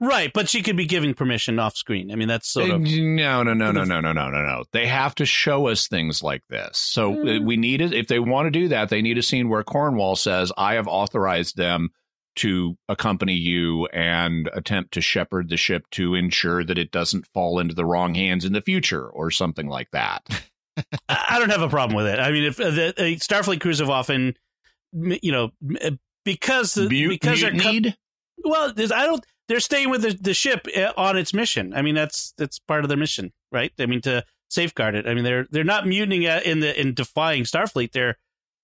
Right, but she could be giving permission off screen. I mean, that's sort of no, no, no, no, no, no, no, no, no. They have to show us things like this. So Mm. uh, we need it. If they want to do that, they need a scene where Cornwell says, I have authorized them to accompany you and attempt to shepherd the ship to ensure that it doesn't fall into the wrong hands in the future or something like that. I don't have a problem with it. I mean, if uh, the, the Starfleet crews have often, you know, because the, Mute- because they're co- well, I don't. They're staying with the, the ship uh, on its mission. I mean, that's that's part of their mission, right? I mean, to safeguard it. I mean, they're they're not mutinying uh, in the in defying Starfleet. They're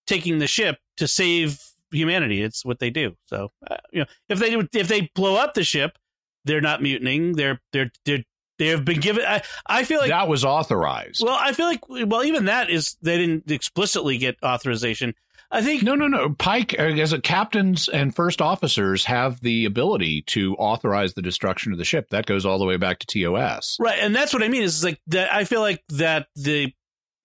taking the ship to save humanity. It's what they do. So, uh, you know, if they do, if they blow up the ship, they're not mutinying. They're they're they're they have been given. I I feel like that was authorized. Well, I feel like well, even that is they didn't explicitly get authorization. I think no, no, no. Pike, uh, as a captains and first officers, have the ability to authorize the destruction of the ship. That goes all the way back to TOS. right, and that's what I mean is like that. I feel like that the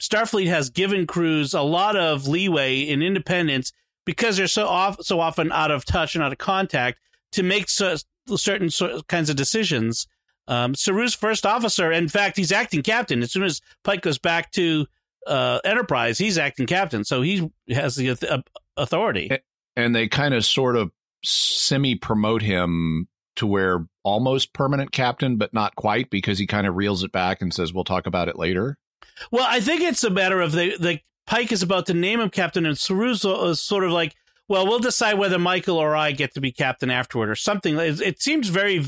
Starfleet has given crews a lot of leeway and independence because they're so off so often out of touch and out of contact to make so, certain so, kinds of decisions. Um, Saru's first officer, in fact, he's acting captain. As soon as Pike goes back to uh, Enterprise, he's acting captain, so he has the uh, authority. and they kind of sort of semi promote him to where almost permanent captain, but not quite because he kind of reels it back and says, "We'll talk about it later." Well, I think it's a matter of the the Pike is about to name him captain, and Saruso is sort of like, well, we'll decide whether Michael or I get to be captain afterward, or something. It, it seems very.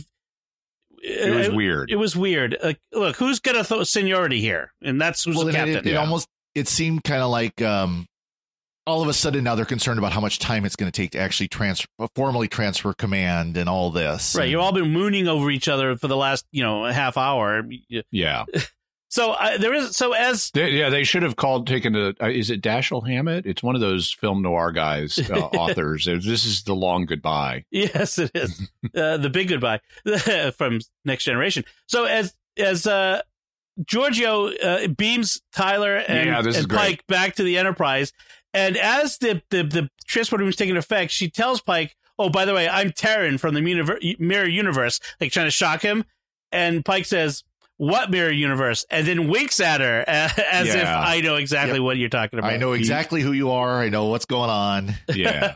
It was weird. It was weird. Like, look, who's got th- seniority here, and that's who's well, the captain. it, it Yeah. almost it seemed kind of like um, all of a sudden now they're concerned about how much time it's going to take to actually transfer, formally transfer command and all this. right, And- you've all been mooning over each other for the last, you know, half hour. Yeah, So uh, there is so as They, yeah, they should have called taken a. Uh, is it Dashiell Hammett? It's one of those film noir guys, uh, authors. This is the long goodbye. yes, it is uh, the big goodbye from Next Generation. So as as uh, Georgiou uh, beams Tyler and, Yeah, and great. Pike back to the Enterprise, and as the the, the transport room is taking effect, she tells Pike, "Oh, by the way, I'm Terran from the Muniver- Mirror Universe," like trying to shock him. And Pike says, "What mirror universe?" and then winks at her as if I know exactly Yep. what you're talking about. I know exactly who you are. I know what's going on. Yeah,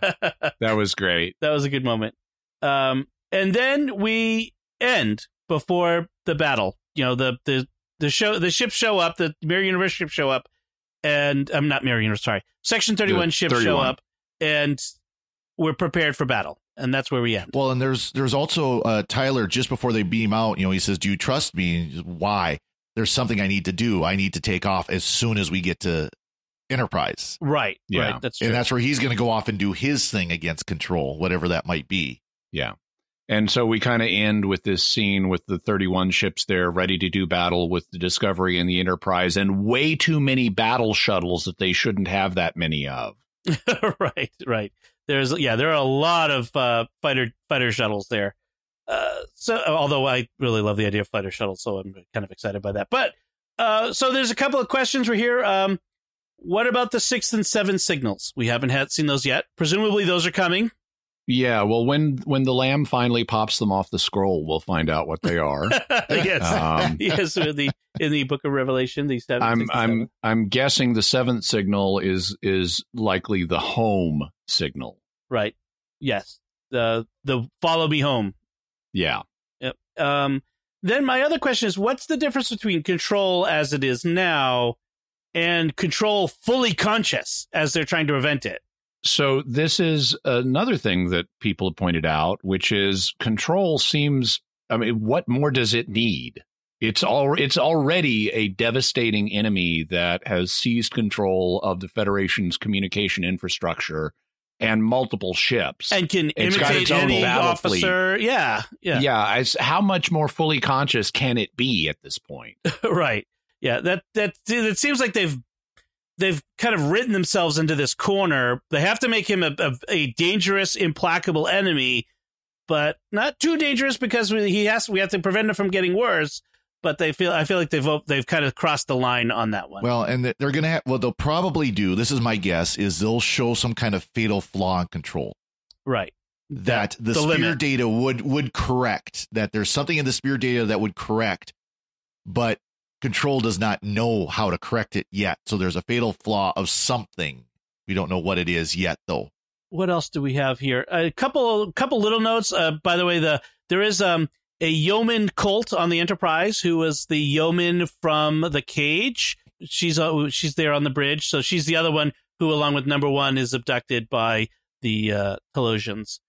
that was great. that was a good moment. Um, and then we end before the battle. You know, the the the show the ships show up, the Mirror Universe ships show up, and I'm not Mirror Universe, sorry, Section Thirty One The ships show up, and we're prepared for battle, and that's where we end. Well, and there's there's also uh, Tyler just before they beam out. You know, he says, "Do you trust me?" And he says, Why? There's something I need to do. I need to take off as soon as we get to Enterprise, Right, Yeah. right, that's true. and that's where he's going to go off and do his thing against Control, whatever that might be. Yeah. And so we kind of end with this scene with the 31 ships there ready to do battle with the Discovery and the Enterprise, and way too many battle shuttles that they shouldn't have that many of. right, right. There's yeah, there are a lot of uh, fighter fighter shuttles there. Uh, so although I really love the idea of fighter shuttles, so I'm kind of excited by that. But uh, so there's a couple of questions we're here. Um, what about the sixth and seventh signals? We haven't had seen those yet. Presumably those are coming. Yeah, well, when when the lamb finally pops them off the scroll, we'll find out what they are. yes, Um, yes. In the in the Book of Revelation, the seventh. I'm I'm. I'm guessing the seventh signal is is likely the home signal. right. Yes, the the follow me home Yeah. Yep. Um, then my other question is, what's the difference between control as it is now and control fully conscious as they're trying to prevent it? So this is another thing that people have pointed out, which is control seems. I mean, what more does it need? It's all. It's already a devastating enemy that has seized control of the Federation's communication infrastructure and multiple ships. And can It's got imitate its own any battle fleet. officer? Yeah, yeah, yeah, how much more fully conscious can it be at this point? right. Yeah, that that it seems like they've they've kind of written themselves into this corner. They have to make him a, a, a dangerous, implacable enemy, but not too dangerous because we, he has we have to prevent him from getting worse. But they feel I feel like they've they've kind of crossed the line on that one. Well, and they're to have what they'll probably do. This is my guess: is they'll show some kind of fatal flaw in Control right. that the, the sphere limit. data would would correct. That there's something in the sphere data that would correct, but Control does not know how to correct it yet. So there's a fatal flaw of something. We don't know what it is yet, though. what else do we have here? A couple couple little notes. Uh, by the way, the there is um a yeoman Colt on the Enterprise who was the yeoman from the cage. She's uh, she's there on the bridge, so she's the other one who, along with Number One, is abducted by the uh, Talosians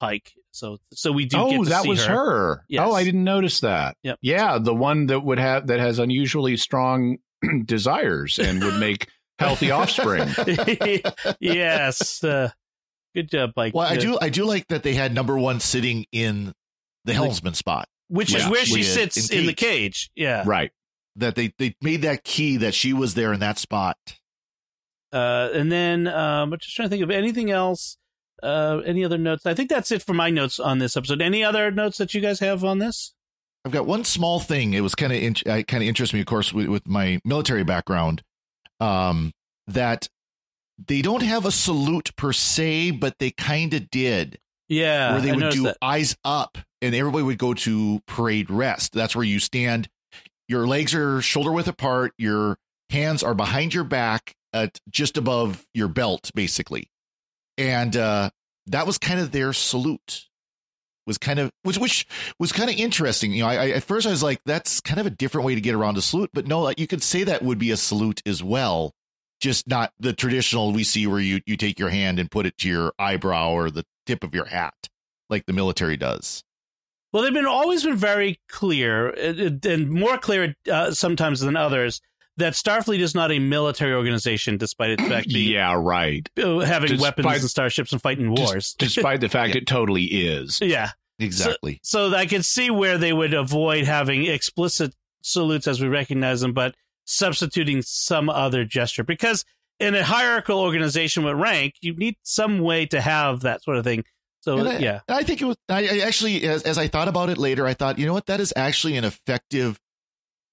Pike. So so we do. get oh, to that see was her. Yes. Oh, I didn't notice that. Yep. Yeah, the one that would have that has unusually strong desires and would make healthy offspring. yes. Uh, good job, Pike. Well, I Uh, do I do like that they had number one sitting in the helmsman spot. Which is where she With- sits in in the cage. cage. Yeah. right. That they they made that key that she was there in that spot. Uh, and then um, I'm just trying to think of anything else. Uh, any other notes? I think that's it for my notes on this episode. Any other notes that you guys have on this? I've got one small thing. It was kind of in, kind of interests me, of course, with, with my military background. Um, that they don't have a salute per se, but they kind of did, Yeah, where they I would do that. eyes up, and everybody would go to parade rest. That's where you stand. Your legs are shoulder width apart. Your hands are behind your back, at just above your belt, basically. And uh, that was kind of their salute. Was kind of which which was kind of interesting. You know, I, I at first I was like, that's kind of a different way to get around a salute, but no, like you could say that would be a salute as well, just not the traditional we see where you you take your hand and put it to your eyebrow or the tip of your hat, like the military does. Well, they've been always been very clear, and more clear uh, sometimes than others, that Starfleet is not a military organization, despite its fact being Yeah, right. having Despite- weapons and starships and fighting wars. Despite the fact it totally is. yeah, Exactly. So I could see where they would avoid having explicit salutes as we recognize them, but substituting some other gesture because in a hierarchical organization with rank, you need some way to have that sort of thing. So And I, yeah, I think it was. I, I actually, as, as I thought about it later, I thought, you know what, that is actually an effective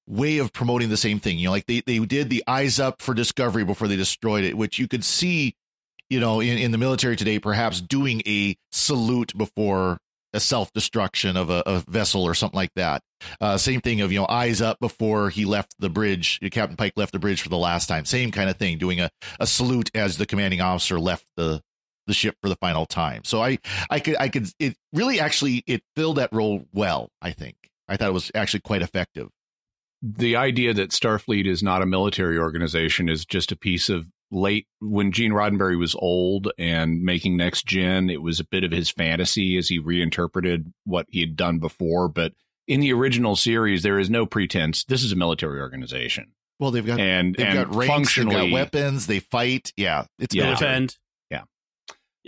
way of promoting the same thing. You know, like they they did the eyes up for Discovery before they destroyed it, which you could see, you know, in in the military today, perhaps doing a salute before a self destruction of a, a vessel or something like that. Uh, same thing of you know eyes up before he left the bridge. Captain Pike left the bridge for the last time. Same kind of thing, doing a a salute as the commanding officer left the the ship for the final time. So I I could I could it really actually it filled that role well. I think I thought it was actually quite effective. The idea that Starfleet is not a military organization is just a piece of late when Gene Roddenberry was old and making Next Gen. It was a bit of his fantasy as he reinterpreted what he had done before. But in the original series, there is no pretense. This is a military organization, Well, they've got and they've and got ranks, they've got weapons, they fight. Yeah, it's Yeah. military. defend.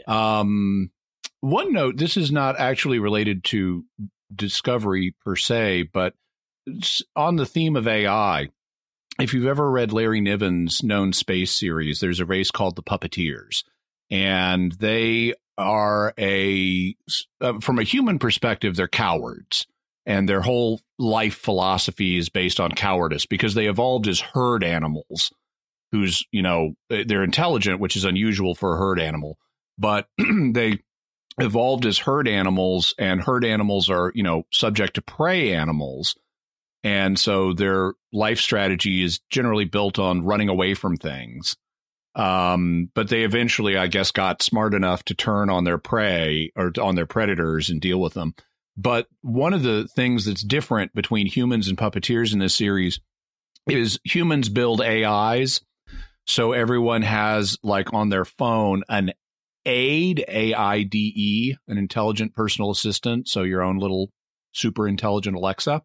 Um, one note: this is not actually related to Discovery per se, but s- on the theme of AI. If you've ever read Larry Niven's known space series, there's a race called the Puppeteers, and they are a uh, from a human perspective, they're cowards, and their whole life philosophy is based on cowardice because they evolved as herd animals. Who's you know they're intelligent, which is unusual for a herd animal, but they evolved as herd animals and herd animals are you know subject to prey animals and so their life strategy is generally built on running away from things. Um, but they eventually i guess got smart enough to turn on their prey or on their predators and deal with them. But one of the things that's different between humans and puppeteers in this series is humans build ais so everyone has like on their phone an aid a-i-d-e an intelligent personal assistant so your own little super intelligent alexa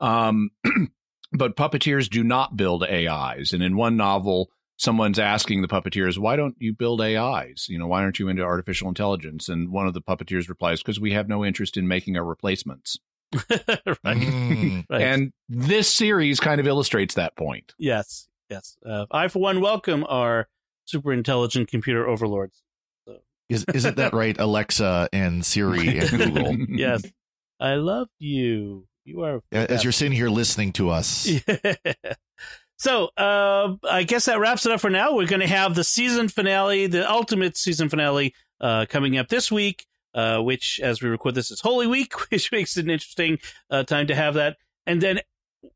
um, but puppeteers do not build ais and in one novel someone's asking the puppeteers why don't you build ais you know why aren't you into artificial intelligence and one of the puppeteers replies because we have no interest in making our replacements right. Mm. right. and this series kind of illustrates that point yes, yes. Uh, I for one welcome our super intelligent computer overlords. Is isn't that right? Alexa and Siri and Google. Yes, I love you. You are As you're sitting here listening to us, so uh, I guess that wraps it up for now. We're going to have the season finale, the ultimate season finale, uh, coming up this week. Uh, which, as we record this, is Holy Week, which makes it an interesting uh, time to have that. And then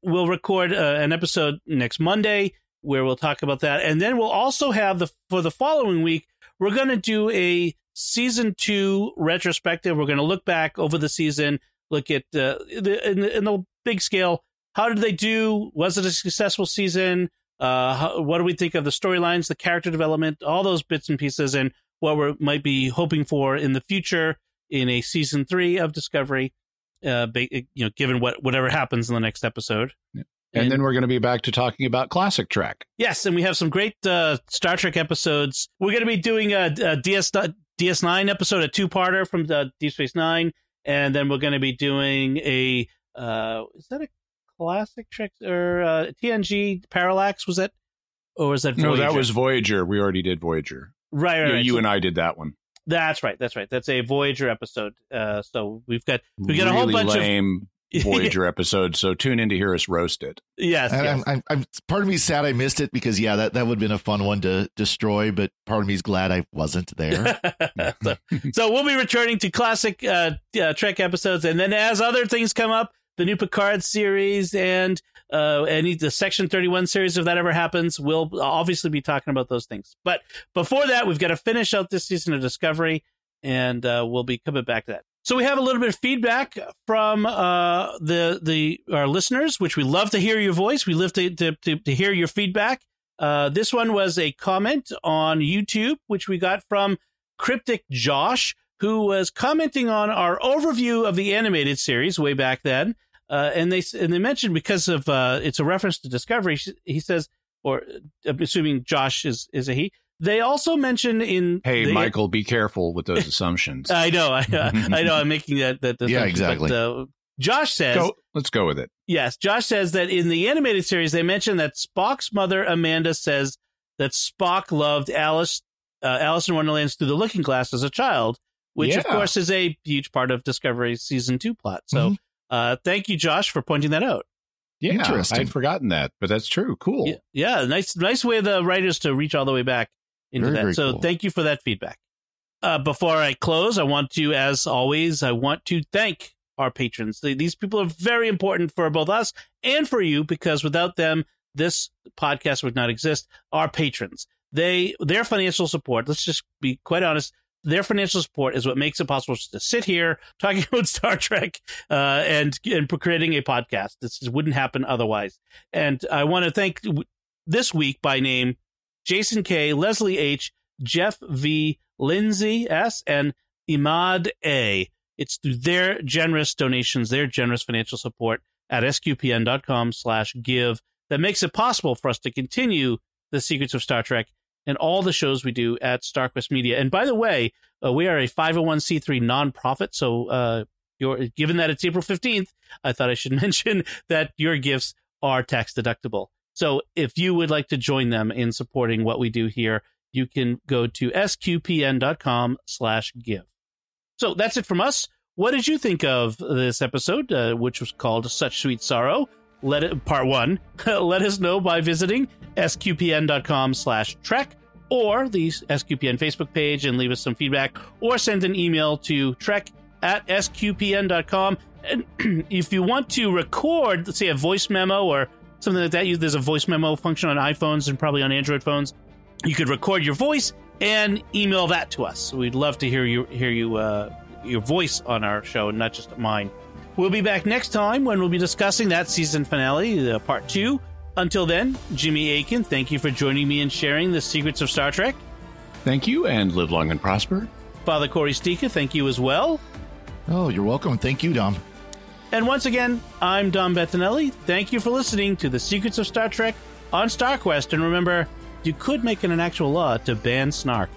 we'll record uh, an episode next Monday where we'll talk about that. And then we'll also have the for the following week. We're going to do a season two retrospective. We're going to look back over the season, look at uh, the, in, the, in the big scale. How did they do? Was it a successful season? Uh, how, what do we think of the storylines, the character development, all those bits and pieces, and what we might be hoping for in the future in a season three of Discovery? Uh, you know, given what whatever happens in the next episode. and, then we're going to be back to talking about classic trek Yes, and we have some great uh, Star Trek episodes. We're going to be doing a, a DS DS9 episode, a two parter from the Deep Space Nine, and then we're going to be doing a uh, is that a classic Trek or uh, TNG Parallax? Was that or was that Voyager? no that was voyager we already did voyager right. right, you, right. you So and i did that one that's right. That's right. That's a Voyager episode. Uh, so we've got we got a whole bunch of lame Voyager episode, so tune in to hear us roast it. yes, And yes. I'm, I'm, I'm part of me is sad I missed it because yeah, that, that would have been a fun one to destroy. But part of me is glad I wasn't there. so, so we'll be returning to classic uh, uh, Trek episodes, and then as other things come up, the new Picard series and uh, any the Section Thirty One series, if that ever happens, we'll obviously be talking about those things. But before that, we've got to finish out this season of Discovery, and uh, we'll be coming back to that. So we have a little bit of feedback from uh, the the our listeners, which we love to hear your voice. We love to to, to, to hear your feedback. Uh, this one was a comment on YouTube, which we got from Cryptic Josh, who was commenting on our overview of the animated series way back then. Uh, and they and they mentioned because of uh, it's a reference to Discovery. He says, or I'm assuming Josh is is a he. They also mention in Hey, the- Michael, be careful with those assumptions. I know, I, I know. I'm making that that. Yeah, exactly. But, uh, Josh says, Go, let's go with it. yes, Josh says that in the animated series, they mentioned that Spock's mother, Amanda, says that Spock loved Alice, uh, Alice in Wonderland's Through the Looking Glass as a child, which of course is a huge part of Discovery season two plot. So, uh, thank you, Josh, for pointing that out. Yeah, Interesting. I'd forgotten that, but that's true. Cool. Yeah, yeah, nice, nice way the writers to reach all the way back into Very, that. very so cool. thank you for that feedback. Uh, before I close, I want to, as always, I want to thank our patrons. These people are very important for both us and for you because without them, this podcast would not exist. Our patrons, they, their financial support. Let's just be quite honest. Their financial support is what makes it possible to sit here talking about Star Trek uh, and and creating a podcast. This wouldn't happen otherwise. And I want to thank this week by name Jason K, Leslie H, Jeff V, Lindsay S, and Imad A. It's through their generous donations, their generous financial support at sqpn.com slash give that makes it possible for us to continue the secrets of Star Trek and all the shows we do at StarQuest Media. And by the way, uh, we are a 501c3 nonprofit. So, uh, given that it's April 15th, I thought I should mention that your gifts are tax deductible. So if you would like to join them in supporting what we do here, you can go to sqpn.com slash give. So that's it from us. What did you think of this episode, uh, which was called Such Sweet Sorrow? Let it, part one. Let us know by visiting sqpn.com slash trek or the SQPN Facebook page and leave us some feedback or send an email to trek at sqpn.com. And if you want to record, let's say a voice memo or something like that, you- there's a voice memo function on iPhones and probably on Android phones. You could record your voice and email that to us. We'd love to hear you hear you uh, your voice on our show, and not just mine. We'll be back next time when we'll be discussing that season finale, uh, part two. Until then, Jimmy Akin, thank you for joining me and sharing the secrets of Star Trek. Thank you, and live long and prosper. Father Cory Sticha, thank you as well. Oh, you're welcome. Thank you, Dom. And once again, I'm Dom Bettinelli. Thank you for listening to the Secrets of Star Trek on StarQuest. And remember, you could make it an actual law to ban snark.